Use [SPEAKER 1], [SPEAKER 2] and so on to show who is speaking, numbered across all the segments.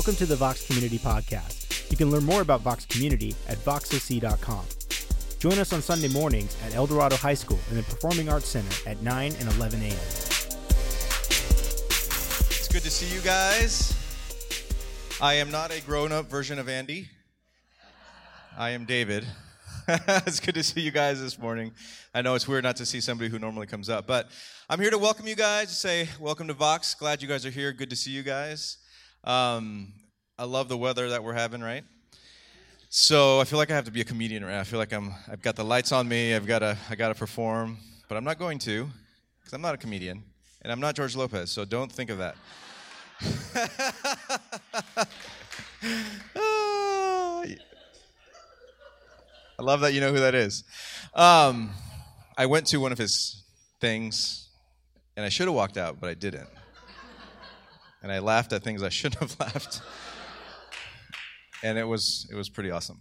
[SPEAKER 1] Welcome to the Vox Community Podcast. You can learn more about Vox Community at voxoc.com. Join us on Sunday mornings at El Dorado High School in the Performing Arts Center at 9 and 11 a.m.
[SPEAKER 2] It's good to see you guys. I am not a grown up version of Andy. I am David. it's good to see you guys this morning. I know it's weird not to see somebody who normally comes up, but I'm here to welcome you guys, to say welcome to Vox. Glad you guys are here. Good to see you guys. Um, I love the weather that we're having, right? So I feel like I have to be a comedian, right? I feel like I'm, I've got the lights on me. I've got to, I got to perform, but I'm not going to, because I'm not a comedian, and I'm not George Lopez. So don't think of that. I love that you know who that is. Um, I went to one of his things, and I should have walked out, but I didn't. And I laughed at things I shouldn't have laughed and it was it was pretty awesome.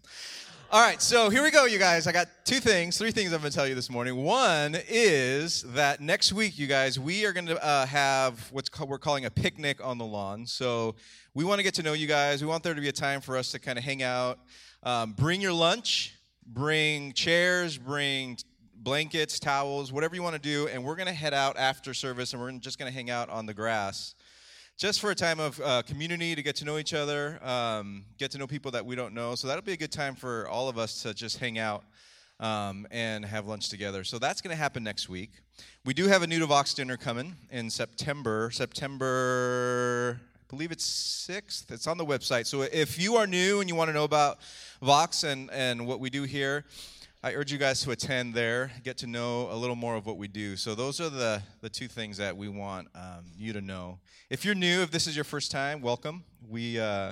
[SPEAKER 2] All right, so here we go, you guys. I got two things, three things I'm going to tell you this morning. One is that next week, you guys, we are going to uh, have what's we're calling a picnic on the lawn. So we want to get to know you guys. We want there to be a time for us to kind of hang out. Um, bring your lunch, bring chairs, bring blankets, towels, whatever you want to do, and we're going to head out after service, and we're just going to hang out on the grass just for a time of uh, community to get to know each other, um, get to know people that we don't know. So that'll be a good time for all of us to just hang out um, and have lunch together. So that's going to happen next week. We do have a new to Vox dinner coming in September. September, I believe it's 6th. It's on the website. So if you are new and you want to know about Vox and, and what we do here, I urge you guys to attend there, get to know a little more of what we do. So, those are the, the two things that we want um, you to know. If you're new, if this is your first time, welcome. We, uh,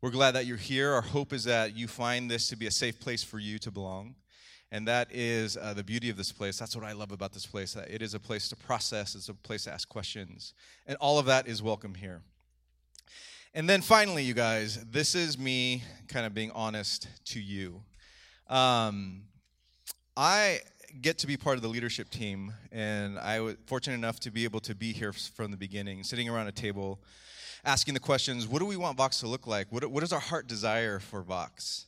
[SPEAKER 2] we're glad that you're here. Our hope is that you find this to be a safe place for you to belong. And that is uh, the beauty of this place. That's what I love about this place. That it is a place to process, it's a place to ask questions. And all of that is welcome here. And then finally, you guys, this is me kind of being honest to you. Um, I get to be part of the leadership team, and I was fortunate enough to be able to be here from the beginning, sitting around a table, asking the questions: What do we want Vox to look like? What, what is our heart desire for Vox?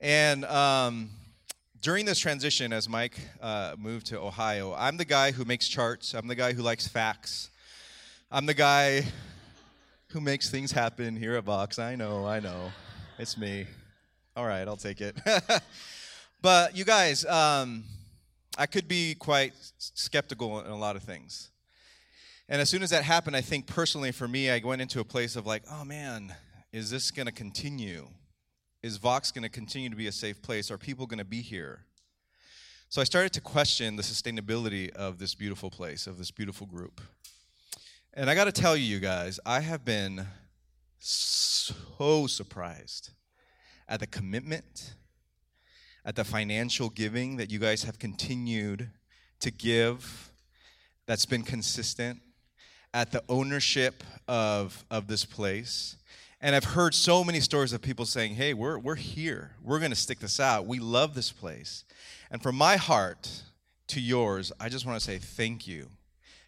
[SPEAKER 2] And um, during this transition, as Mike uh, moved to Ohio, I'm the guy who makes charts. I'm the guy who likes facts. I'm the guy who makes things happen here at Vox. I know, I know, it's me. All right, I'll take it. But you guys, um, I could be quite skeptical in a lot of things. And as soon as that happened, I think personally for me, I went into a place of like, oh man, is this going to continue? Is Vox going to continue to be a safe place? Are people going to be here? So I started to question the sustainability of this beautiful place, of this beautiful group. And I got to tell you, you guys, I have been so surprised at the commitment at the financial giving that you guys have continued to give, that's been consistent, at the ownership of, of this place. And I've heard so many stories of people saying, hey, we're, we're here. We're going to stick this out. We love this place. And from my heart to yours, I just want to say thank you.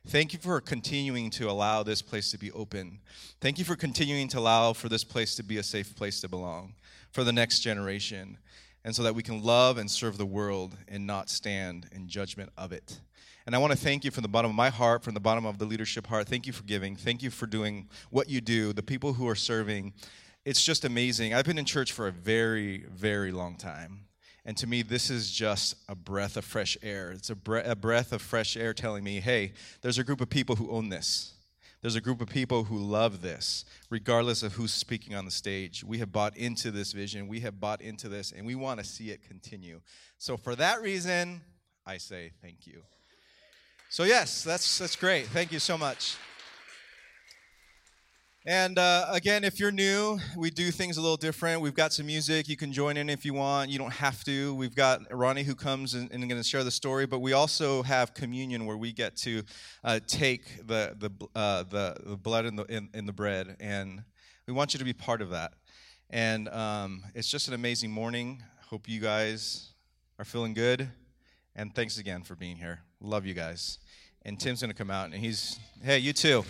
[SPEAKER 2] Thank you for continuing to allow this place to be open. Thank you for continuing to allow for this place to be a safe place to belong for the next generation and so that we can love and serve the world and not stand in judgment of it. And I want to thank you from the bottom of my heart, from the bottom of the leadership heart. Thank you for giving. Thank you for doing what you do, the people who are serving. It's just amazing. I've been in church for a very, very long time. And to me, this is just a breath of fresh air. It's a, bre- a breath of fresh air telling me, hey, there's a group of people who own this. There's a group of people who love this, regardless of who's speaking on the stage. We have bought into this vision, we have bought into this, and we want to see it continue. So, for that reason, I say thank you. So, yes, that's, that's great. Thank you so much. And uh, again, if you're new, we do things a little different. We've got some music. You can join in if you want. You don't have to. We've got Ronnie who comes and, and going to share the story. But we also have communion where we get to uh, take the, the, uh, the, the, blood in the, in, in, the bread. And we want you to be part of that. And um, it's just an amazing morning. Hope you guys are feeling good. And thanks again for being here. Love you guys. And Tim's going to come out and he's, hey, you too.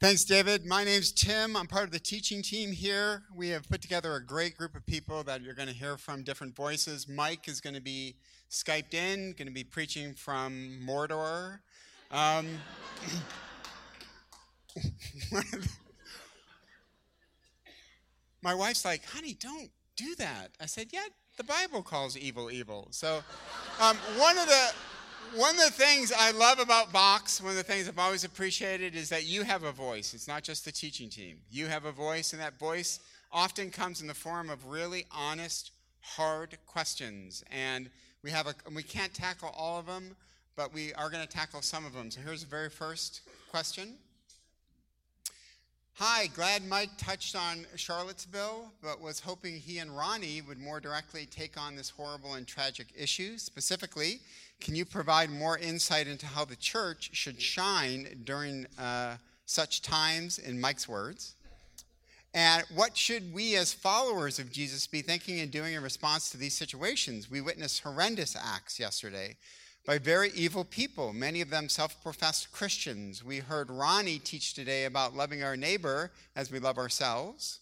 [SPEAKER 3] Thanks, David. My name's Tim. I'm part of the teaching team here. We have put together a great group of people that you're going to hear from different voices. Mike is going to be Skyped in, going to be preaching from Mordor. Um, my wife's like, honey, don't do that. I said, yeah, the Bible calls evil evil. So um, one of the one of the things I love about Vox, one of the things I've always appreciated is that you have a voice. It's not just the teaching team. You have a voice, and that voice often comes in the form of really honest, hard questions. And we have a we can't tackle all of them, but we are going to tackle some of them. So here's the very first question. Hi, glad Mike touched on Charlottesville, but was hoping he and Ronnie would more directly take on this horrible and tragic issue. Specifically, can you provide more insight into how the church should shine during uh, such times, in Mike's words? And what should we as followers of Jesus be thinking and doing in response to these situations? We witnessed horrendous acts yesterday by very evil people, many of them self professed Christians. We heard Ronnie teach today about loving our neighbor as we love ourselves.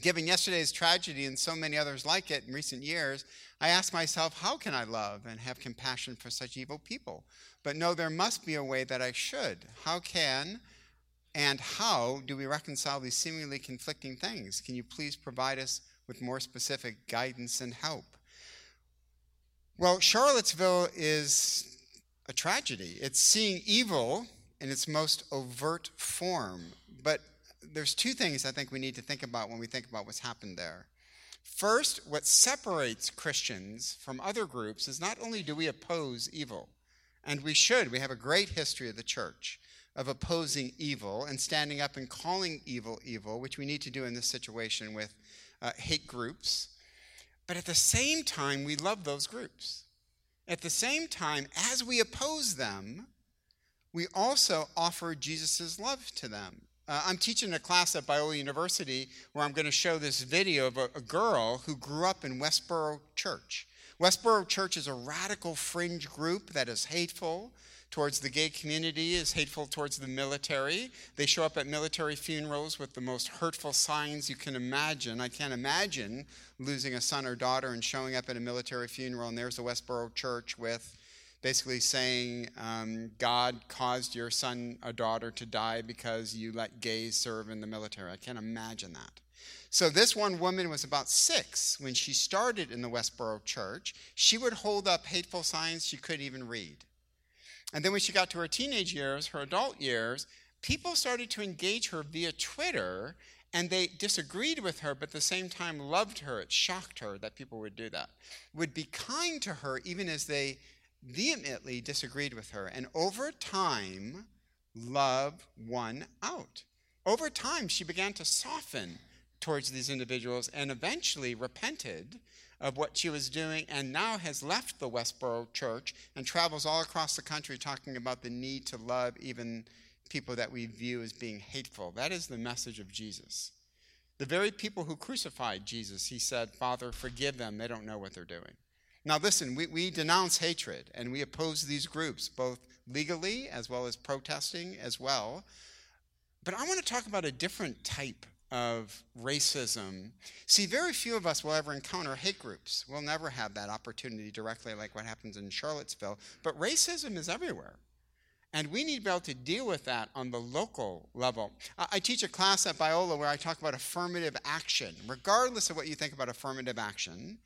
[SPEAKER 3] Given yesterday's tragedy and so many others like it in recent years, I ask myself, how can I love and have compassion for such evil people? But no, there must be a way that I should. How can and how do we reconcile these seemingly conflicting things? Can you please provide us with more specific guidance and help? Well, Charlottesville is a tragedy. It's seeing evil in its most overt form. But there's two things I think we need to think about when we think about what's happened there. First, what separates Christians from other groups is not only do we oppose evil, and we should, we have a great history of the church of opposing evil and standing up and calling evil evil, which we need to do in this situation with uh, hate groups. But at the same time, we love those groups. At the same time, as we oppose them, we also offer Jesus' love to them. Uh, I'm teaching a class at Biola University where I'm going to show this video of a, a girl who grew up in Westboro Church. Westboro Church is a radical fringe group that is hateful, towards the gay community is hateful towards the military. They show up at military funerals with the most hurtful signs you can imagine. I can't imagine losing a son or daughter and showing up at a military funeral, and there's the Westboro Church with basically saying, um, God caused your son or daughter to die because you let gays serve in the military. I can't imagine that. So, this one woman was about six when she started in the Westboro Church. She would hold up hateful signs she couldn't even read. And then when she got to her teenage years, her adult years, people started to engage her via Twitter and they disagreed with her, but at the same time loved her. It shocked her that people would do that, would be kind to her even as they vehemently disagreed with her. And over time, love won out. Over time, she began to soften towards these individuals and eventually repented of what she was doing and now has left the Westboro church and travels all across the country talking about the need to love even people that we view as being hateful. That is the message of Jesus. The very people who crucified Jesus, he said, Father, forgive them. They don't know what they're doing. Now, listen, we, we denounce hatred and we oppose these groups, both legally as well as protesting as well. But I want to talk about a different type of racism. See, very few of us will ever encounter hate groups. We'll never have that opportunity directly, like what happens in Charlottesville. But racism is everywhere. And we need to be able to deal with that on the local level. I teach a class at Biola where I talk about affirmative action. Regardless of what you think about affirmative action,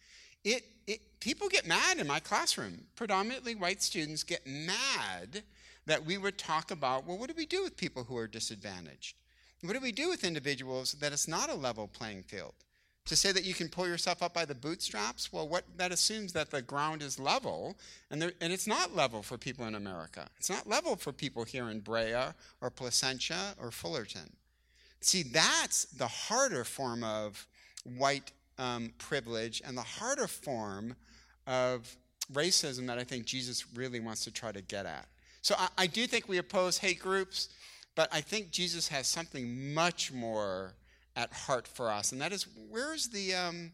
[SPEAKER 3] it, it, people get mad in my classroom. Predominantly white students get mad that we would talk about well, what do we do with people who are disadvantaged? What do we do with individuals that it's not a level playing field? To say that you can pull yourself up by the bootstraps, well, what that assumes that the ground is level, and, there, and it's not level for people in America. It's not level for people here in Brea or Placentia or Fullerton. See, that's the harder form of white um, privilege and the harder form of racism that I think Jesus really wants to try to get at. So I, I do think we oppose hate groups. But I think Jesus has something much more at heart for us, and that is where's the um,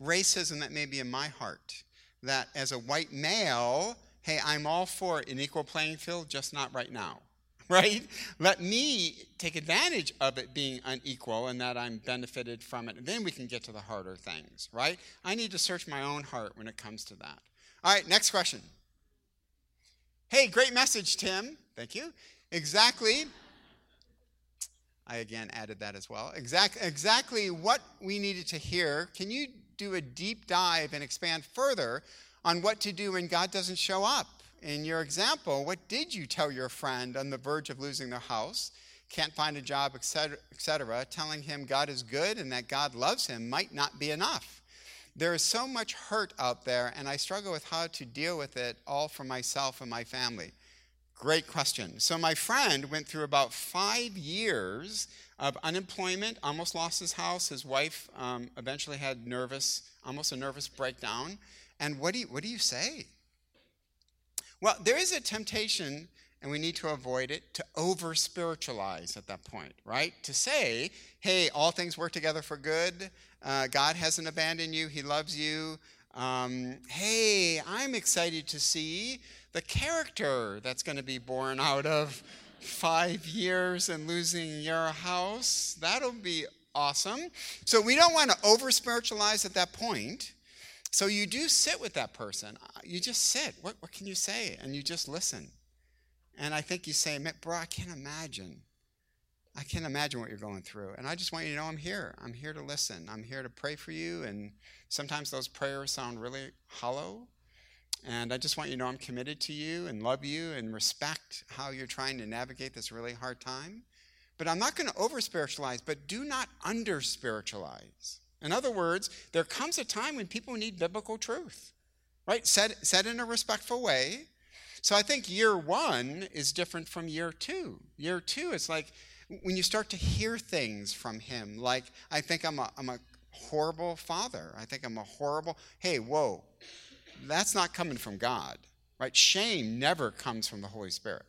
[SPEAKER 3] racism that may be in my heart? That as a white male, hey, I'm all for an equal playing field, just not right now. right? Let me take advantage of it being unequal and that I'm benefited from it. And then we can get to the harder things, right? I need to search my own heart when it comes to that. All right, next question. Hey, great message, Tim. Thank you. Exactly. I again added that as well. Exact, exactly what we needed to hear. Can you do a deep dive and expand further on what to do when God doesn't show up? In your example, what did you tell your friend on the verge of losing their house, can't find a job, etc., etc., telling him God is good and that God loves him might not be enough? There is so much hurt out there, and I struggle with how to deal with it all for myself and my family. Great question. So, my friend went through about five years of unemployment, almost lost his house. His wife um, eventually had nervous, almost a nervous breakdown. And what do you, what do you say? Well, there is a temptation, and we need to avoid it, to over spiritualize at that point, right? To say, hey, all things work together for good. Uh, God hasn't abandoned you, He loves you. Um, hey, I'm excited to see the character that's going to be born out of five years and losing your house. That'll be awesome. So we don't want to over spiritualize at that point. So you do sit with that person. You just sit. What, what can you say? And you just listen. And I think you say, bro, I can't imagine. I can't imagine what you're going through. And I just want you to know I'm here. I'm here to listen. I'm here to pray for you. And sometimes those prayers sound really hollow. And I just want you to know I'm committed to you and love you and respect how you're trying to navigate this really hard time. But I'm not going to over spiritualize, but do not under spiritualize. In other words, there comes a time when people need biblical truth, right? Said, said in a respectful way. So I think year one is different from year two. Year two, it's like when you start to hear things from him, like, I think I'm a, I'm a horrible father. I think I'm a horrible, hey, whoa, that's not coming from God, right? Shame never comes from the Holy Spirit.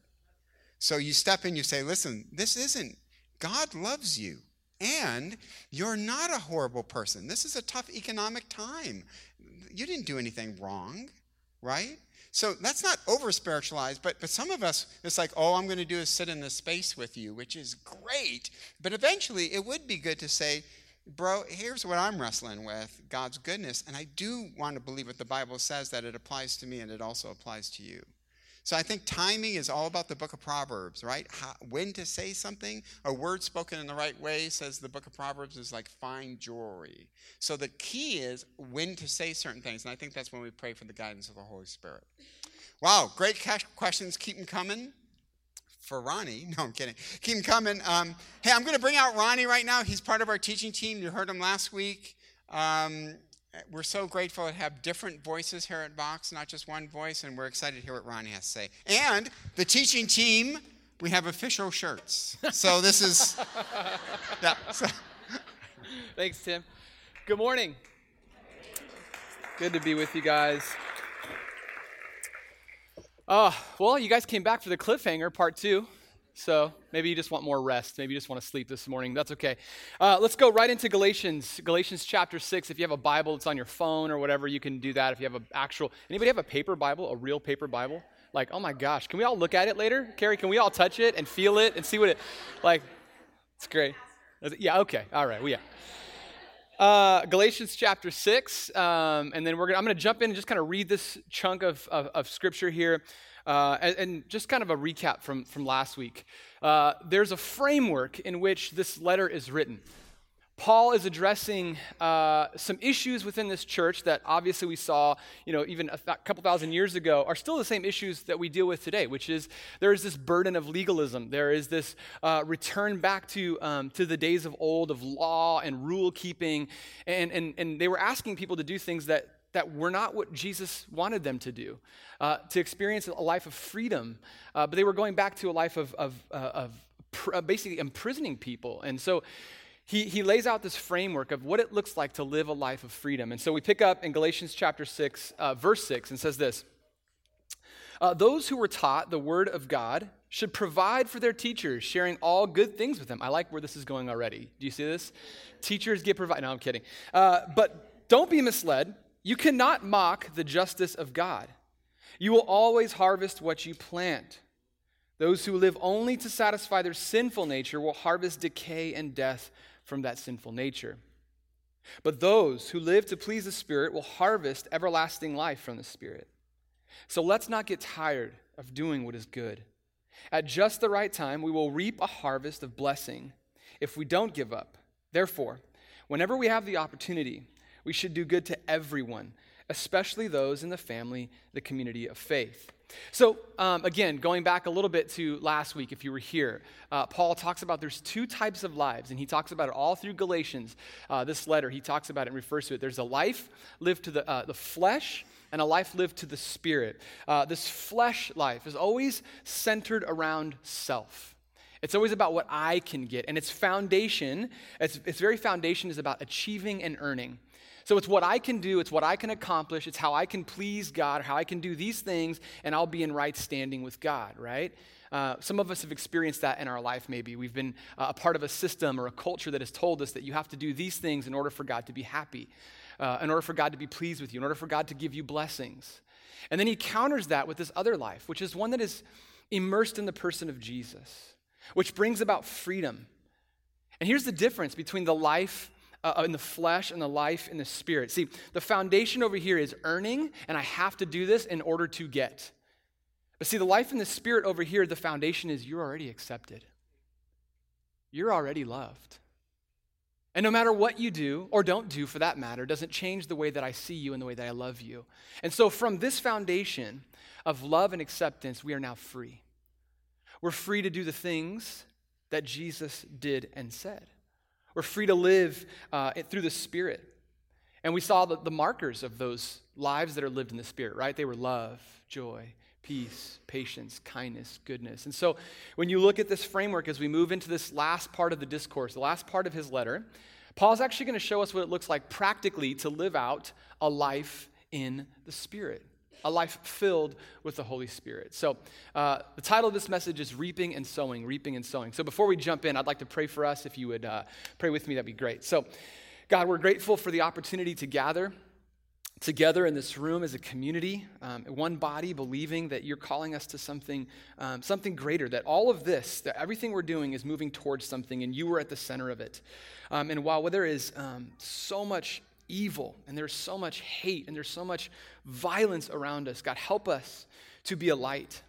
[SPEAKER 3] So you step in, you say, listen, this isn't, God loves you. And you're not a horrible person. This is a tough economic time. You didn't do anything wrong, right? So that's not over spiritualized, but, but some of us, it's like, all I'm going to do is sit in this space with you, which is great. But eventually, it would be good to say, bro, here's what I'm wrestling with God's goodness. And I do want to believe what the Bible says that it applies to me and it also applies to you. So I think timing is all about the book of Proverbs, right? How, when to say something. A word spoken in the right way says the book of Proverbs is like fine jewelry. So the key is when to say certain things. And I think that's when we pray for the guidance of the Holy Spirit. Wow, great questions. Keep them coming. For Ronnie, no, I'm kidding. Keep coming. Um, hey, I'm going to bring out Ronnie right now. He's part of our teaching team. You heard him last week. Um, we're so grateful to have different voices here at Vox, not just one voice, and we're excited to hear what Ronnie has to say. And the teaching team, we have official shirts. So this is, yeah. So.
[SPEAKER 4] Thanks, Tim. Good morning. Good to be with you guys. Oh, well, you guys came back for the cliffhanger, part two. So maybe you just want more rest. Maybe you just want to sleep this morning. That's okay. Uh, let's go right into Galatians, Galatians chapter six. If you have a Bible, it's on your phone or whatever. You can do that. If you have an actual, anybody have a paper Bible, a real paper Bible? Like, oh my gosh, can we all look at it later, Carrie? Can we all touch it and feel it and see what it, like? It's great. Yeah. Okay. All right. Well, yeah. Uh, Galatians chapter 6, um, and then we're gonna, I'm going to jump in and just kind of read this chunk of, of, of scripture here. Uh, and, and, just kind of a recap from, from last week. Uh, there's a framework in which this letter is written. Paul is addressing uh, some issues within this church that obviously we saw, you know, even a th- couple thousand years ago, are still the same issues that we deal with today, which is there is this burden of legalism. There is this uh, return back to, um, to the days of old of law and rule keeping. And, and, and they were asking people to do things that that were not what Jesus wanted them to do, uh, to experience a life of freedom. Uh, but they were going back to a life of, of, uh, of pr- uh, basically imprisoning people. And so he, he lays out this framework of what it looks like to live a life of freedom. And so we pick up in Galatians chapter 6, uh, verse 6, and says this uh, Those who were taught the word of God should provide for their teachers, sharing all good things with them. I like where this is going already. Do you see this? Teachers get provided. No, I'm kidding. but don't be misled. You cannot mock the justice of God. You will always harvest what you plant. Those who live only to satisfy their sinful nature will harvest decay and death from that sinful nature. But those who live to please the Spirit will harvest everlasting life from the Spirit. So let's not get tired of doing what is good. At just the right time, we will reap a harvest of blessing if we don't give up. Therefore, whenever we have the opportunity, we should do good to everyone, especially those in the family, the community of faith. So, um, again, going back a little bit to last week, if you were here, uh, Paul talks about there's two types of lives, and he talks about it all through Galatians. Uh, this letter, he talks about it and refers to it. There's a life lived to the, uh, the flesh and a life lived to the spirit. Uh, this flesh life is always centered around self. It's always about what I can get, and its foundation, its, its very foundation is about achieving and earning. So it's what I can do, it's what I can accomplish, it's how I can please God, how I can do these things, and I'll be in right standing with God, right? Uh, some of us have experienced that in our life, maybe. We've been uh, a part of a system or a culture that has told us that you have to do these things in order for God to be happy, uh, in order for God to be pleased with you, in order for God to give you blessings. And then he counters that with this other life, which is one that is immersed in the person of Jesus which brings about freedom. And here's the difference between the life uh, in the flesh and the life in the spirit. See, the foundation over here is earning, and I have to do this in order to get. But see, the life in the spirit over here, the foundation is you're already accepted, you're already loved. And no matter what you do, or don't do for that matter, doesn't change the way that I see you and the way that I love you. And so, from this foundation of love and acceptance, we are now free. We're free to do the things that Jesus did and said. We're free to live uh, through the Spirit. And we saw the, the markers of those lives that are lived in the Spirit, right? They were love, joy, peace, patience, kindness, goodness. And so when you look at this framework as we move into this last part of the discourse, the last part of his letter, Paul's actually going to show us what it looks like practically to live out a life in the Spirit a life filled with the Holy Spirit. So, uh, the title of this message is Reaping and Sowing, Reaping and Sowing. So, before we jump in, I'd like to pray for us. If you would uh, pray with me, that'd be great. So, God, we're grateful for the opportunity to gather together in this room as a community, um, one body, believing that you're calling us to something, um, something greater. That all of this, that everything we're doing, is moving towards something, and you were at the center of it. Um, and while there is um, so much evil and there's so much hate and there's so much violence around us. God, help us to be a light.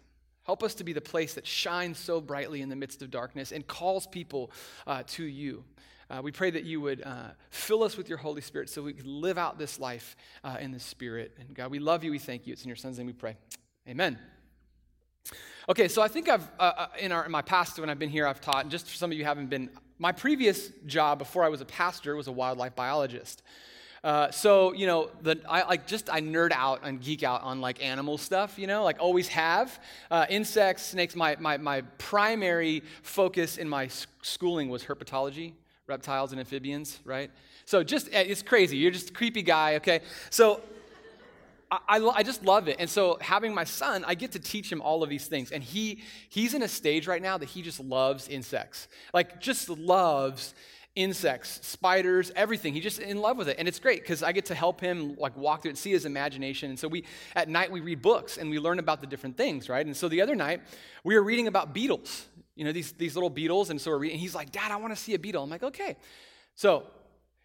[SPEAKER 4] Help us to be the place that shines so brightly in the midst of darkness and calls people uh, to you. Uh, we pray that you would uh, fill us with your Holy Spirit so we can live out this life uh, in the Spirit. And God, we love you. We thank you. It's in your Son's name we pray. Amen. Okay, so I think I've, uh, uh, in, our, in my past, when I've been here, I've taught, and just for some of you haven't been, my previous job before I was a pastor was a wildlife biologist. Uh, so you know, the, I like just I nerd out and geek out on like animal stuff. You know, like always have uh, insects, snakes. My, my my primary focus in my schooling was herpetology, reptiles and amphibians. Right. So just eh, it's crazy. You're just a creepy guy. Okay. So. I, I, I just love it. And so having my son, I get to teach him all of these things. And he he's in a stage right now that he just loves insects. Like just loves insects, spiders, everything. He's just in love with it. And it's great because I get to help him like walk through it see his imagination. And so we at night we read books and we learn about the different things, right? And so the other night we were reading about beetles, you know, these, these little beetles. And so we're reading, and he's like, Dad, I want to see a beetle. I'm like, okay. So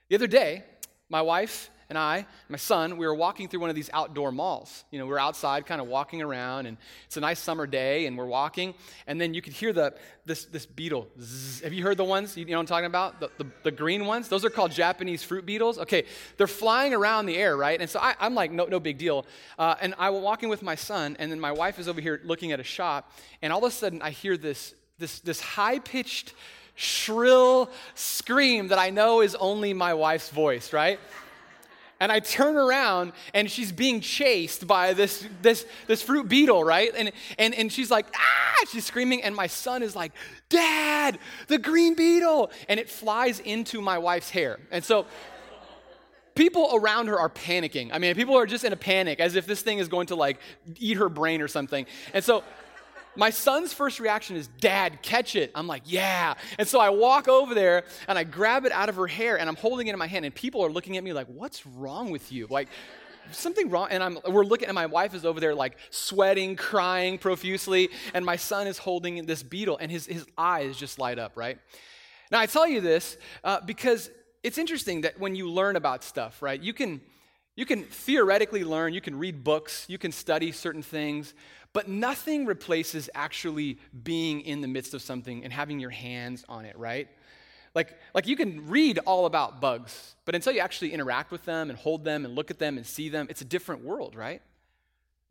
[SPEAKER 4] the other day, my wife and I, my son, we were walking through one of these outdoor malls. You know, we are outside kind of walking around, and it's a nice summer day, and we're walking, and then you could hear the, this, this beetle. Zzz. Have you heard the ones, you know what I'm talking about? The, the, the, green ones? Those are called Japanese fruit beetles. Okay, they're flying around the air, right? And so I, am like, no, no big deal. Uh, and I was walking with my son, and then my wife is over here looking at a shop, and all of a sudden I hear this, this, this high-pitched, shrill scream that I know is only my wife's voice, right? And I turn around and she's being chased by this, this, this fruit beetle, right? And, and, and she's like, ah, she's screaming. And my son is like, Dad, the green beetle. And it flies into my wife's hair. And so people around her are panicking. I mean, people are just in a panic as if this thing is going to like eat her brain or something. And so my son's first reaction is, Dad, catch it. I'm like, yeah. And so I walk over there and I grab it out of her hair and I'm holding it in my hand. And people are looking at me like, what's wrong with you? Like, something wrong. And I'm, we're looking, and my wife is over there like sweating, crying profusely, and my son is holding this beetle, and his, his eyes just light up, right? Now, I tell you this uh, because it's interesting that when you learn about stuff, right, you can, you can theoretically learn, you can read books, you can study certain things, but nothing replaces actually being in the midst of something and having your hands on it, right? Like, like you can read all about bugs, but until you actually interact with them and hold them and look at them and see them, it's a different world, right?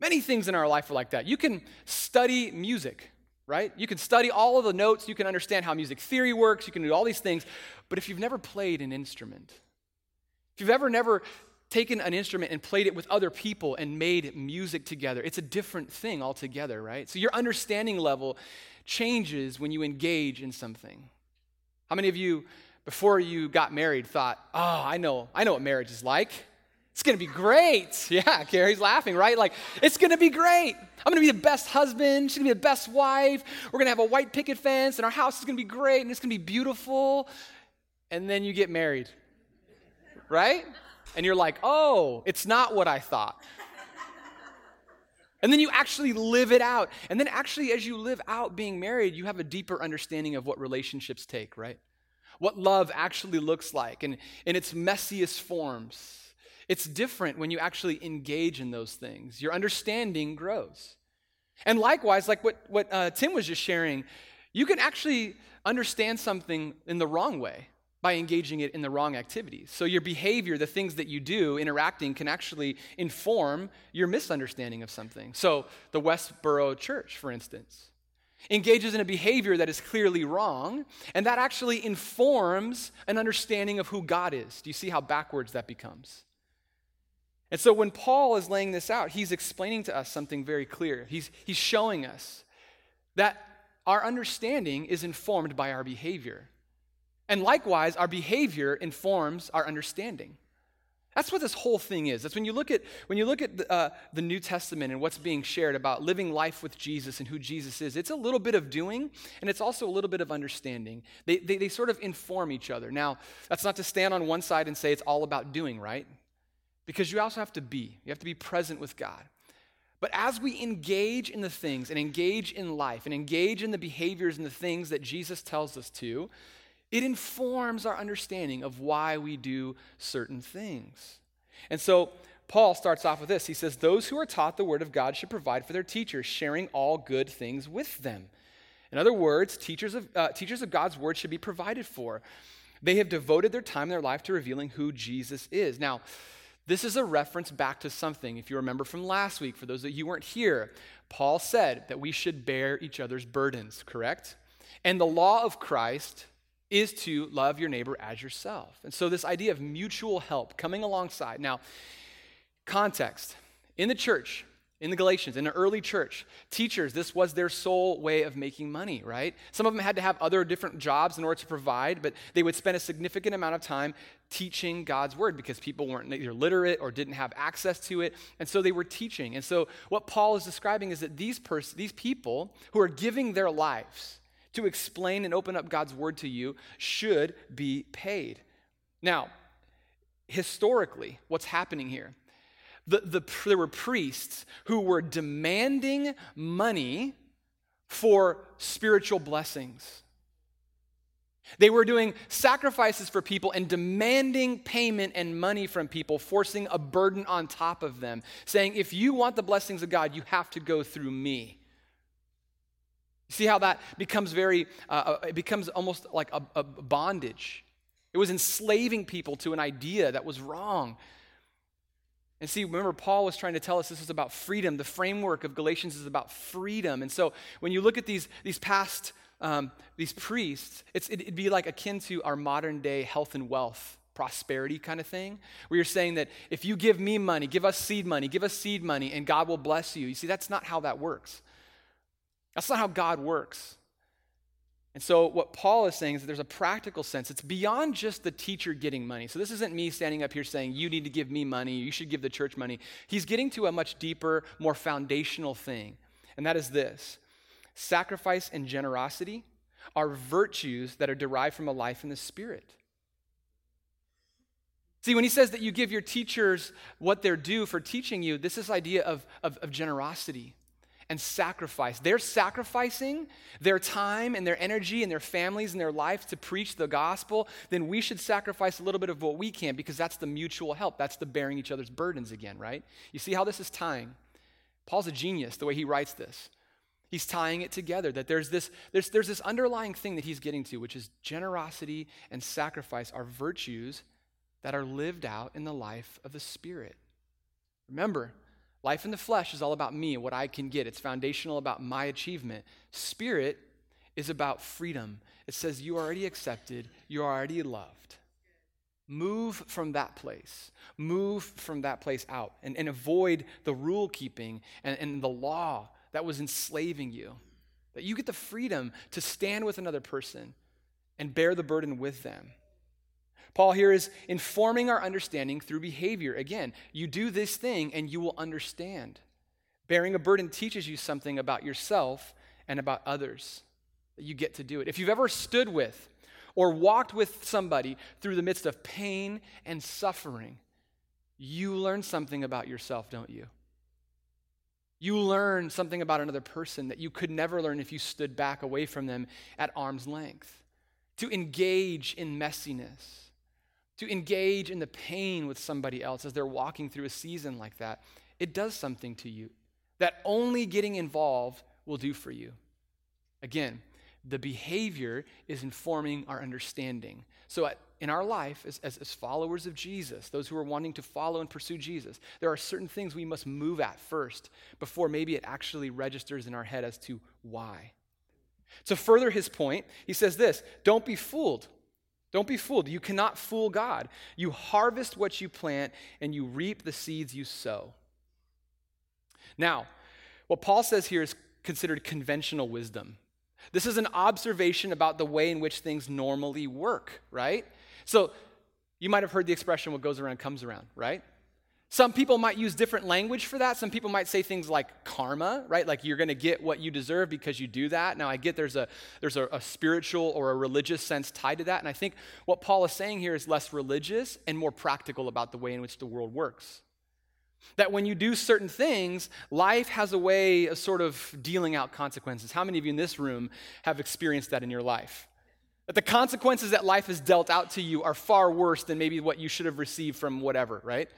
[SPEAKER 4] Many things in our life are like that. You can study music, right? You can study all of the notes, you can understand how music theory works, you can do all these things, but if you've never played an instrument, if you've ever never taken an instrument and played it with other people and made music together, it's a different thing altogether, right? So your understanding level changes when you engage in something. How many of you, before you got married, thought, oh, I know, I know what marriage is like. It's gonna be great. Yeah, Carrie's laughing, right? Like, it's gonna be great. I'm gonna be the best husband. She's gonna be the best wife. We're gonna have a white picket fence, and our house is gonna be great, and it's gonna be beautiful. And then you get married, right? And you're like, oh, it's not what I thought. And then you actually live it out. And then, actually, as you live out being married, you have a deeper understanding of what relationships take, right? What love actually looks like and in its messiest forms. It's different when you actually engage in those things. Your understanding grows. And likewise, like what, what uh, Tim was just sharing, you can actually understand something in the wrong way by engaging it in the wrong activities. So, your behavior, the things that you do, interacting, can actually inform your misunderstanding of something. So, the Westboro Church, for instance, engages in a behavior that is clearly wrong, and that actually informs an understanding of who God is. Do you see how backwards that becomes? And so, when Paul is laying this out, he's explaining to us something very clear. He's, he's showing us that our understanding is informed by our behavior. And likewise, our behavior informs our understanding. That's what this whole thing is. That's when you look at when you look at the, uh, the, New Testament and what's being shared about living life with Jesus and who Jesus is. It's a little bit of doing, and it's also a little bit of understanding. They, they, they sort of inform each other. Now, that's not to stand on one side and say it's all about doing, right? Because you also have to be. You have to be present with God. But as we engage in the things and engage in life and engage in the behaviors and the things that Jesus tells us to, it informs our understanding of why we do certain things. And so Paul starts off with this. He says, Those who are taught the word of God should provide for their teachers, sharing all good things with them. In other words, teachers of, uh, teachers of God's word should be provided for. They have devoted their time their life to revealing who Jesus is. Now, this is a reference back to something, if you remember from last week, for those that you weren't here. Paul said that we should bear each other's burdens, correct? And the law of Christ is to love your neighbor as yourself. And so, this idea of mutual help coming alongside. Now, context in the church, in the Galatians, in the early church, teachers, this was their sole way of making money, right? Some of them had to have other different jobs in order to provide, but they would spend a significant amount of time teaching God's word because people weren't either literate or didn't have access to it. And so they were teaching. And so, what Paul is describing is that these, pers- these people who are giving their lives, to explain and open up God's word to you should be paid. Now, historically, what's happening here? The, the, there were priests who were demanding money for spiritual blessings. They were doing sacrifices for people and demanding payment and money from people, forcing a burden on top of them, saying, if you want the blessings of God, you have to go through me. See how that becomes very, uh, uh, it becomes almost like a, a bondage. It was enslaving people to an idea that was wrong. And see, remember, Paul was trying to tell us this is about freedom. The framework of Galatians is about freedom. And so when you look at these, these past, um, these priests, it's, it'd be like akin to our modern day health and wealth prosperity kind of thing, where you're saying that if you give me money, give us seed money, give us seed money, and God will bless you. You see, that's not how that works. That's not how God works. And so, what Paul is saying is there's a practical sense. It's beyond just the teacher getting money. So, this isn't me standing up here saying, you need to give me money, you should give the church money. He's getting to a much deeper, more foundational thing. And that is this sacrifice and generosity are virtues that are derived from a life in the Spirit. See, when he says that you give your teachers what they're due for teaching you, this is idea of, of, of generosity and sacrifice. They're sacrificing their time and their energy and their families and their life to preach the gospel, then we should sacrifice a little bit of what we can because that's the mutual help. That's the bearing each other's burdens again, right? You see how this is tying? Paul's a genius the way he writes this. He's tying it together that there's this, there's, there's this underlying thing that he's getting to, which is generosity and sacrifice are virtues that are lived out in the life of the Spirit. Remember, Life in the flesh is all about me and what I can get. It's foundational about my achievement. Spirit is about freedom. It says you are already accepted, you are already loved. Move from that place. Move from that place out and, and avoid the rule keeping and, and the law that was enslaving you. That you get the freedom to stand with another person and bear the burden with them. Paul here is informing our understanding through behavior. Again, you do this thing and you will understand. Bearing a burden teaches you something about yourself and about others. You get to do it. If you've ever stood with or walked with somebody through the midst of pain and suffering, you learn something about yourself, don't you? You learn something about another person that you could never learn if you stood back away from them at arm's length. To engage in messiness to engage in the pain with somebody else as they're walking through a season like that, it does something to you that only getting involved will do for you. Again, the behavior is informing our understanding. So, at, in our life, as, as, as, followers of Jesus, those who are wanting to follow and pursue Jesus, there are certain things we must move at first before maybe it actually registers in our head as to why. To further his point, he says this Don't be fooled. Don't be fooled. You cannot fool God. You harvest what you plant and you reap the seeds you sow. Now, what Paul says here is considered conventional wisdom. This is an observation about the way in which things normally work, right? So, you might have heard the expression what goes around comes around, right? Some people might use different language for that. Some people might say things like karma, right? Like you're going to get what you deserve because you do that. Now, I get there's a there's a, a, spiritual or a religious sense tied to that, and I think what Paul is saying here is less religious and more practical about the way in which the world works. That when you do certain things, life has a way of sort of dealing out consequences. How many of you in this room have experienced that in your life? That the consequences that life has dealt out to you are far worse than maybe what you should have received from whatever, right?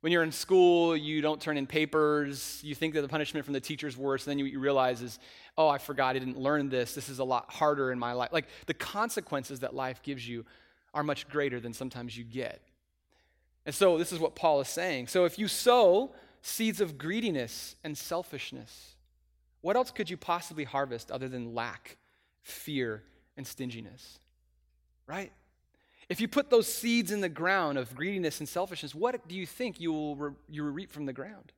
[SPEAKER 4] When you're in school, you don't turn in papers. You think that the punishment from the teacher's worse. And then you, you realize is, oh, I forgot I didn't learn this. This is a lot harder in my life. Like the consequences that life gives you are much greater than sometimes you get. And so this is what Paul is saying. So if you sow seeds of greediness and selfishness, what else could you possibly harvest other than lack, fear, and stinginess? Right? If you put those seeds in the ground of greediness and selfishness, what do you think you will, re- you will reap from the ground?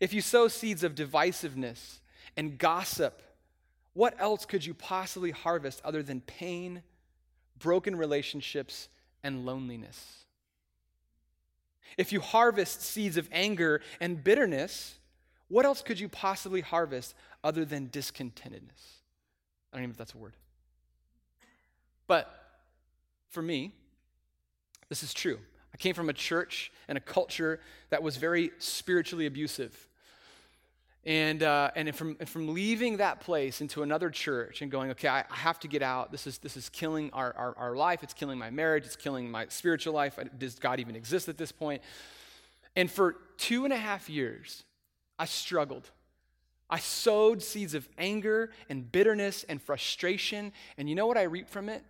[SPEAKER 4] If you sow seeds of divisiveness and gossip, what else could you possibly harvest other than pain, broken relationships, and loneliness? If you harvest seeds of anger and bitterness, what else could you possibly harvest other than discontentedness? I don't even know if that's a word. But for me, this is true. I came from a church and a culture that was very spiritually abusive. And, uh, and from, and from leaving that place into another church and going, okay, I, I have to get out. This is, this is killing our, our, our, life. It's killing my marriage. It's killing my spiritual life. Does God even exist at this point? And for two and a half years, I struggled. I sowed seeds of anger and bitterness and frustration. And you know what I reaped from it?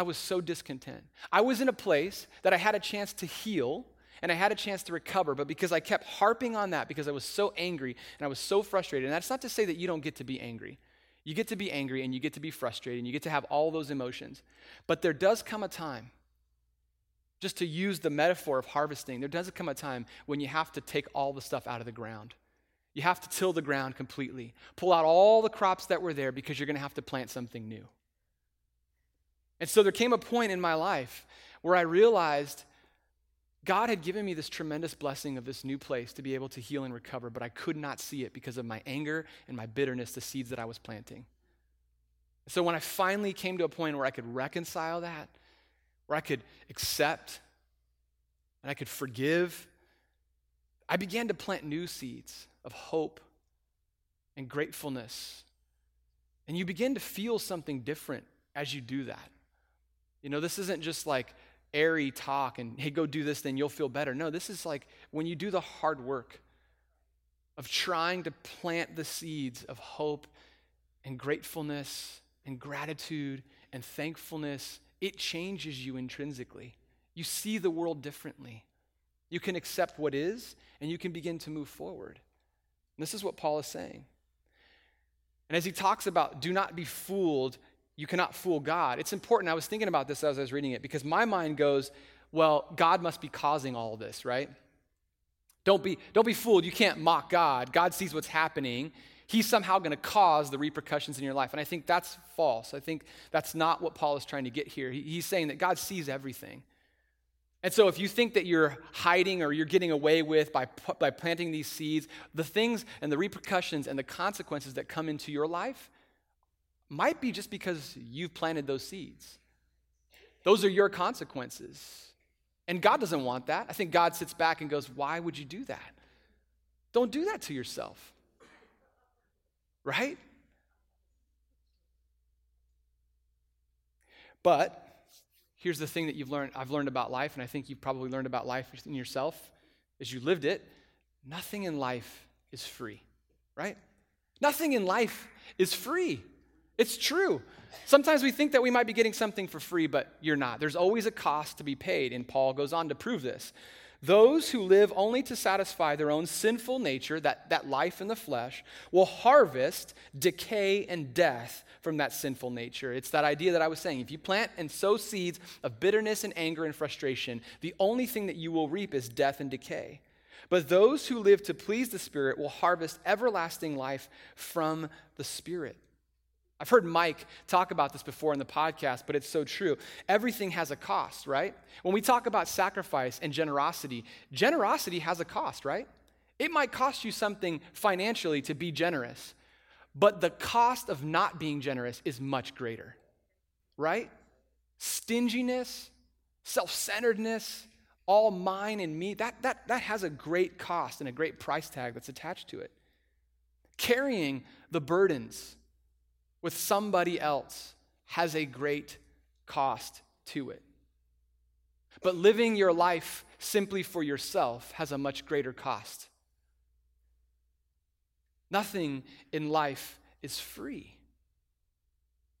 [SPEAKER 4] I was so discontent. I was in a place that I had a chance to heal and I had a chance to recover, but because I kept harping on that, because I was so angry and I was so frustrated, and that's not to say that you don't get to be angry. You get to be angry and you get to be frustrated and you get to have all those emotions. But there does come a time, just to use the metaphor of harvesting, there does come a time when you have to take all the stuff out of the ground. You have to till the ground completely, pull out all the crops that were there because you're going to have to plant something new. And so there came a point in my life where I realized God had given me this tremendous blessing of this new place to be able to heal and recover, but I could not see it because of my anger and my bitterness, the seeds that I was planting. So when I finally came to a point where I could reconcile that, where I could accept and I could forgive, I began to plant new seeds of hope and gratefulness. And you begin to feel something different as you do that. You know, this isn't just like airy talk and, hey, go do this, then you'll feel better. No, this is like when you do the hard work of trying to plant the seeds of hope and gratefulness and gratitude and thankfulness, it changes you intrinsically. You see the world differently. You can accept what is, and you can begin to move forward. And this is what Paul is saying. And as he talks about do not be fooled, you cannot fool God, it's important. I was thinking about this as I was reading it because my mind goes, well, God must be causing all this, right? Don't be, don't be fooled. You can't mock God. God sees what's happening. He's somehow going to cause the repercussions in your life. And I think that's false. I think that's not what Paul is trying to get here. He, he's saying that God sees everything. And so, if you think that you're hiding or you're getting away with by, by planting these seeds, the things and the repercussions and the consequences that come into your life might be just because you've planted those seeds. Those are your consequences. And God doesn't want that. I think God sits back and goes, Why would you do that? Don't do that to yourself. Right? But here's the thing that you've learned I've learned about life, and I think you've probably learned about life in yourself as you lived it. Nothing in life is free, right? Nothing in life is free. It's true. Sometimes we think that we might be getting something for free, but you're not. There's always a cost to be paid, and Paul goes on to prove this. Those who live only to satisfy their own sinful nature, that, that life in the flesh, will harvest decay and death from that sinful nature. It's that idea that I was saying. If you plant and sow seeds of bitterness and anger and frustration, the only thing that you will reap is death and decay. But those who live to please the Spirit will harvest everlasting life from the Spirit. I've heard Mike talk about this before in the podcast, but it's so true. Everything has a cost, right? When we talk about sacrifice and generosity, generosity has a cost, right? It might cost you something financially to be generous, but the cost of not being generous is much greater, right? Stinginess, self centeredness, all mine and me, that, that, that has a great cost and a great price tag that's attached to it. Carrying the burdens, with somebody else has a great cost to it. But living your life simply for yourself has a much greater cost. Nothing in life is free.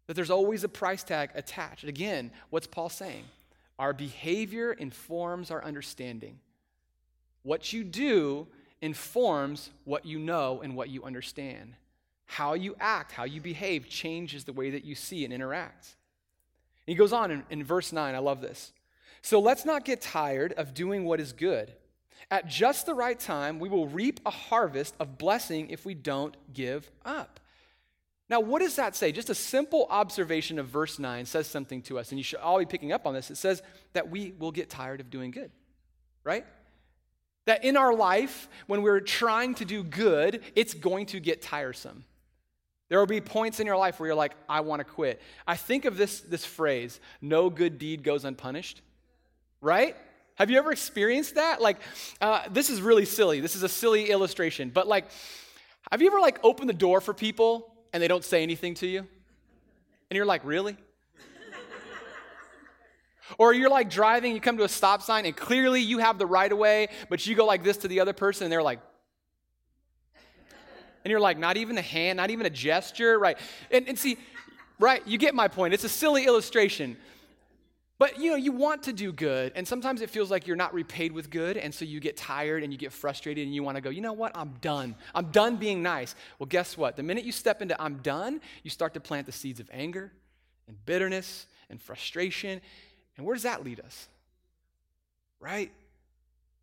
[SPEAKER 4] That there's always a price tag attached. Again, what's Paul saying? Our behavior informs our understanding. What you do informs what you know and what you understand. How you act, how you behave changes the way that you see and interact. he goes on in, in verse 9, I love this. So let's not get tired of doing what is good. At just the right time, we will reap a harvest of blessing if we don't give up. Now, what does that say? Just a simple observation of verse 9 says something to us, and you should all be picking up on this. It says that we will get tired of doing good, right? That in our life, when we're trying to do good, it's going to get tiresome. There will be points in your life where you're like, I want to quit. I think of this, this phrase, no good deed goes unpunished, right? Have you ever experienced that? Like, uh, this is really silly. This is a silly illustration, but like, have you ever like opened the door for people and they don't say anything to you? And you're like, really? or you're like driving, you come to a stop sign, and clearly you have the right of way, but you go like this to the other person, and they're like, and you're like, not even a hand, not even a gesture, right? And, and see, right, you get my point. It's a silly illustration. But you know, you want to do good, and sometimes it feels like you're not repaid with good, and so you get tired and you get frustrated and you want to go, you know what? I'm done. I'm done being nice. Well, guess what? The minute you step into I'm done, you start to plant the seeds of anger and bitterness and frustration. And where does that lead us? Right?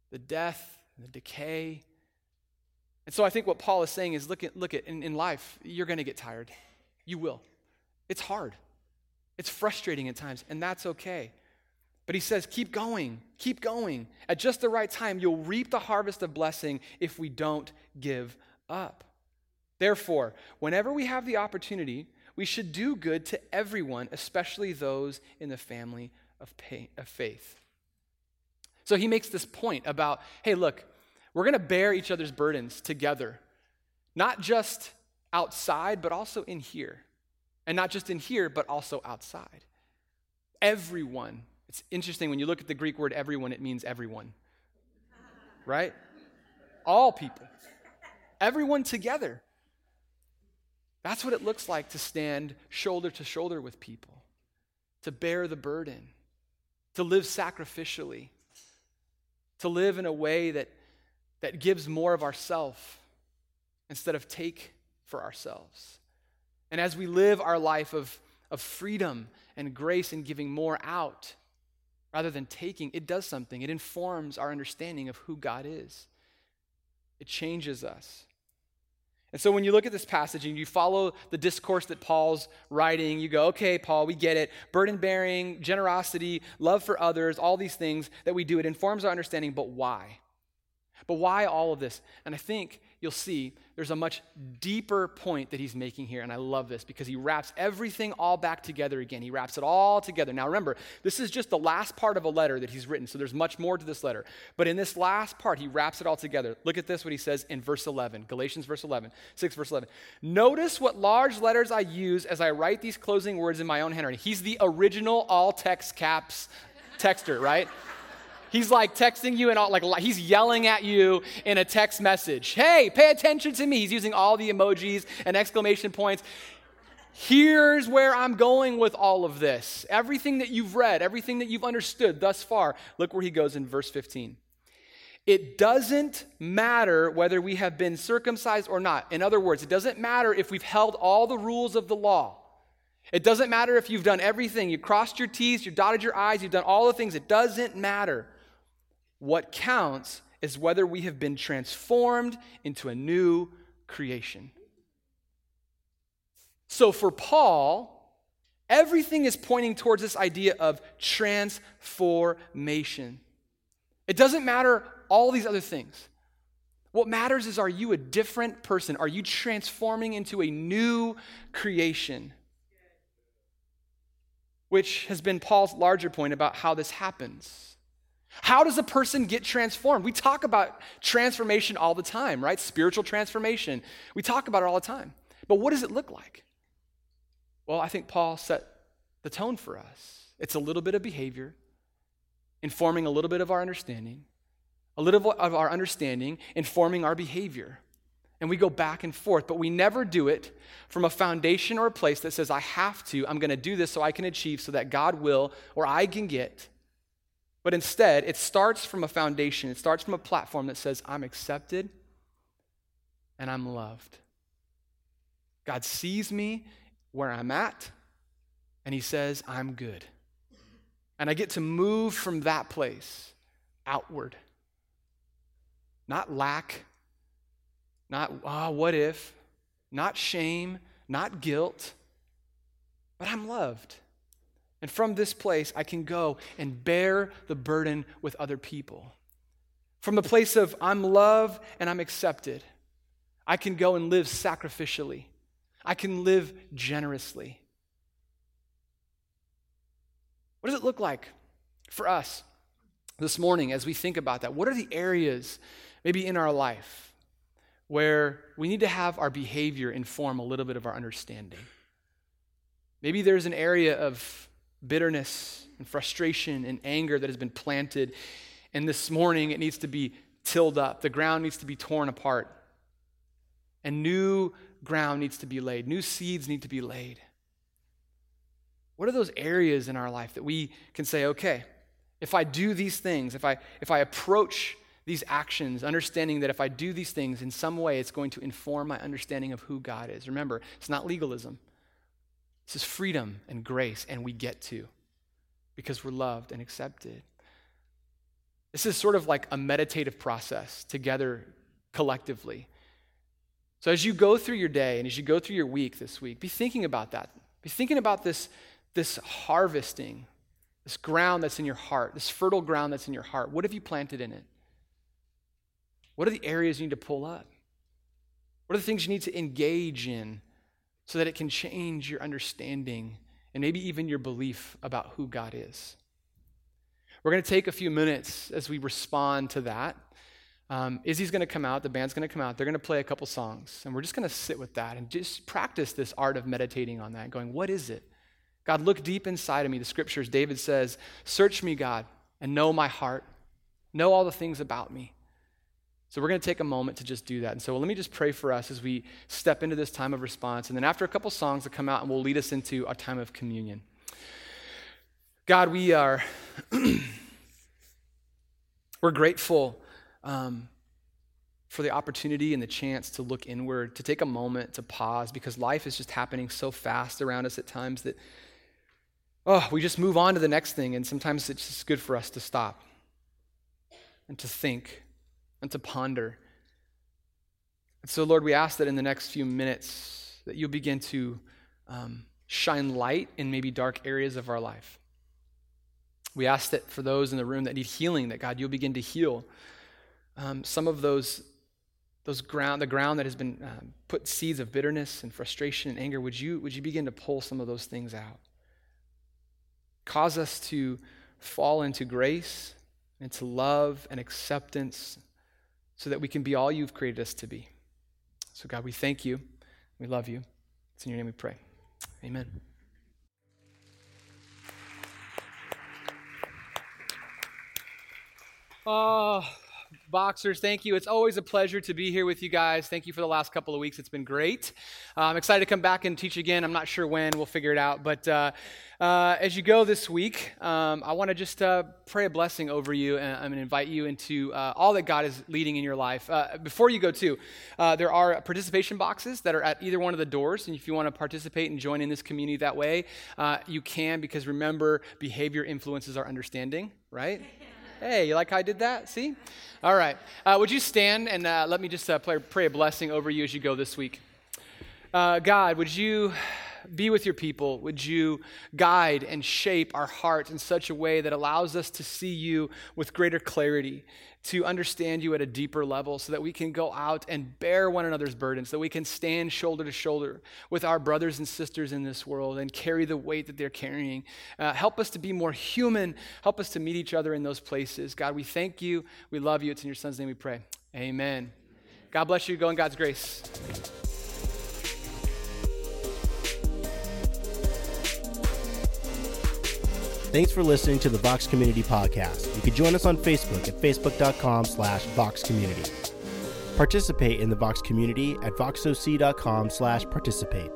[SPEAKER 4] The death, the decay, and so I think what Paul is saying is look at, look at in, in life, you're going to get tired. You will. It's hard. It's frustrating at times, and that's okay. But he says, keep going, keep going. At just the right time, you'll reap the harvest of blessing if we don't give up. Therefore, whenever we have the opportunity, we should do good to everyone, especially those in the family of, faith. So he makes this point about hey, look, we're going to bear each other's burdens together, not just outside, but also in here. And not just in here, but also outside. Everyone. It's interesting when you look at the Greek word everyone, it means everyone. Right? All people. Everyone together. That's what it looks like to stand shoulder to shoulder with people, to bear the burden, to live sacrificially, to live in a way that, that gives more of ourself instead of take for ourselves. And as we live our life of, of freedom and grace and giving more out rather than taking, it does something. It informs our understanding of who God is, it changes us. And so when you look at this passage and you follow the discourse that Paul's writing, you go, okay, Paul, we get it. Burden bearing, generosity, love for others, all these things that we do, it informs our understanding, but why? But why all of this? And I think you'll see there's a much deeper point that he's making here. And I love this because he wraps everything all back together again. He wraps it all together. Now, remember, this is just the last part of a letter that he's written. So there's much more to this letter. But in this last part, he wraps it all together. Look at this, what he says in verse 11, Galatians verse 11, 6 verse 11. Notice what large letters I use as I write these closing words in my own handwriting. He's the original all text caps texter, right? He's like texting you and all, like he's yelling at you in a text message. Hey, pay attention to me. He's using all the emojis and exclamation points. Here's where I'm going with all of this. Everything that you've read, everything that you've understood thus far. Look where he goes in verse 15. It doesn't matter whether we have been circumcised or not. In other words, it doesn't matter if we've held all the rules of the law. It doesn't matter if you've done everything. You crossed your T's, you dotted your I's, you've done all the things. It doesn't matter. What counts is whether we have been transformed into a new creation. So for Paul, everything is pointing towards this idea of transformation. It doesn't matter all these other things. What matters is are you a different person? Are you transforming into a new creation? Which has been Paul's larger point about how this happens. How does a person get transformed? We talk about transformation all the time, right? Spiritual transformation. We talk about it all the time. But what does it look like? Well, I think Paul set the tone for us. It's a little bit of behavior, informing a little bit of our understanding, a little of our understanding informing our behavior. And we go back and forth, but we never do it from a foundation or a place that says, I have to, I'm going to do this so I can achieve, so that God will, or I can get. But instead, it starts from a foundation, it starts from a platform that says, I'm accepted and I'm loved. God sees me where I'm at, and He says, I'm good. And I get to move from that place outward. Not lack, not, ah, oh, what if, not shame, not guilt, but I'm loved. And from this place, I can go and bear the burden with other people. From the place of I'm loved and I'm accepted, I can go and live sacrificially. I can live generously. What does it look like for us this morning as we think about that? What are the areas, maybe in our life, where we need to have our behavior inform a little bit of our understanding? Maybe there's an area of bitterness and frustration and anger that has been planted. And this morning, it needs to be tilled up. The ground needs to be torn apart. And new ground needs to be laid. New seeds need to be laid. What are those areas in our life that we can say, okay, if I do these things, if I, if I approach these actions, understanding that if I do these things in some way, it's going to inform my understanding of who God is. Remember, it's not legalism. This is freedom and grace, and we get to because we're loved and accepted. This is sort of like a meditative process together collectively. So, as you go through your day and as you go through your week this week, be thinking about that. Be thinking about this, this harvesting, this ground that's in your heart, this fertile ground that's in your heart. What have you planted in it? What are the areas you need to pull up? What are the things you need to engage in so that it can change your understanding and maybe even your belief about who God is. We're going to take a few minutes as we respond to that. Um, Izzy's going to come out, the band's going to come out, they're going to play a couple songs, and we're just going to sit with that and just practice this art of meditating on that, going, what is it? God, look deep inside of me. The scriptures, David says, Search me, God, and know my heart. Know all the things about me. So we're going to take a moment to just do that. And so let me just pray for us as we step into this time of response. And then after a couple songs will come out and will lead us into a time of communion. God, we are we're grateful um, for the opportunity and the chance to look inward, to take a moment to pause, because life is just happening so fast around us at times that oh, we just move on to the next thing, and sometimes it's just good for us to stop and to think and to ponder. And so, Lord, we ask that in the next few minutes that you'll begin to um, shine light in maybe dark areas of our life. We ask that for those in the room that need healing, that God, you'll begin to heal um, some of those, those ground, the ground that has been um, put seeds of bitterness and frustration and anger. Would you, would you begin to pull some of those things out? Cause us to fall into grace, into love and acceptance, so that we can be all you've created us to be. So, God, we thank you. We love you. It's in your name we pray. Amen. Oh, Voxers, thank you. It's always a pleasure to be here with you guys. Thank you for the last couple of weeks. It's been great. Uh, I'm excited to come back and teach again. I'm not sure when. We'll figure it out. But uh, uh, as you go this week, um, I want to just uh, pray a blessing over you and I'm going to invite you into uh, all that God is leading in your life. Uh, before you go, too, there are participation boxes that are at either one of the doors. And if you want to participate and join in this community that way, you can because remember, behavior influences our understanding, right? Hey, you like how I did that? See? All right. Uh, would you stand and uh, let me just uh, pray, pray, a blessing over you as you go this week? Uh, God, would you be with your people? Would you guide and shape our hearts in such a way that allows us to see you with greater clarity, to understand you at a deeper level, so that we can go out and bear one another's burdens, so that we can stand shoulder to shoulder with our brothers and sisters in this world and carry the weight that they're carrying? Uh, help us to be more human. Help us to meet each other in those places. God, we thank you. We love you. It's in your son's name we pray. Amen. God bless you. Go in God's grace.
[SPEAKER 1] Thanks for listening to the Vox Community Podcast. You can join us on Facebook at facebook.com slash voxcommunity. Participate in the Vox community at voxoc.com slash participate.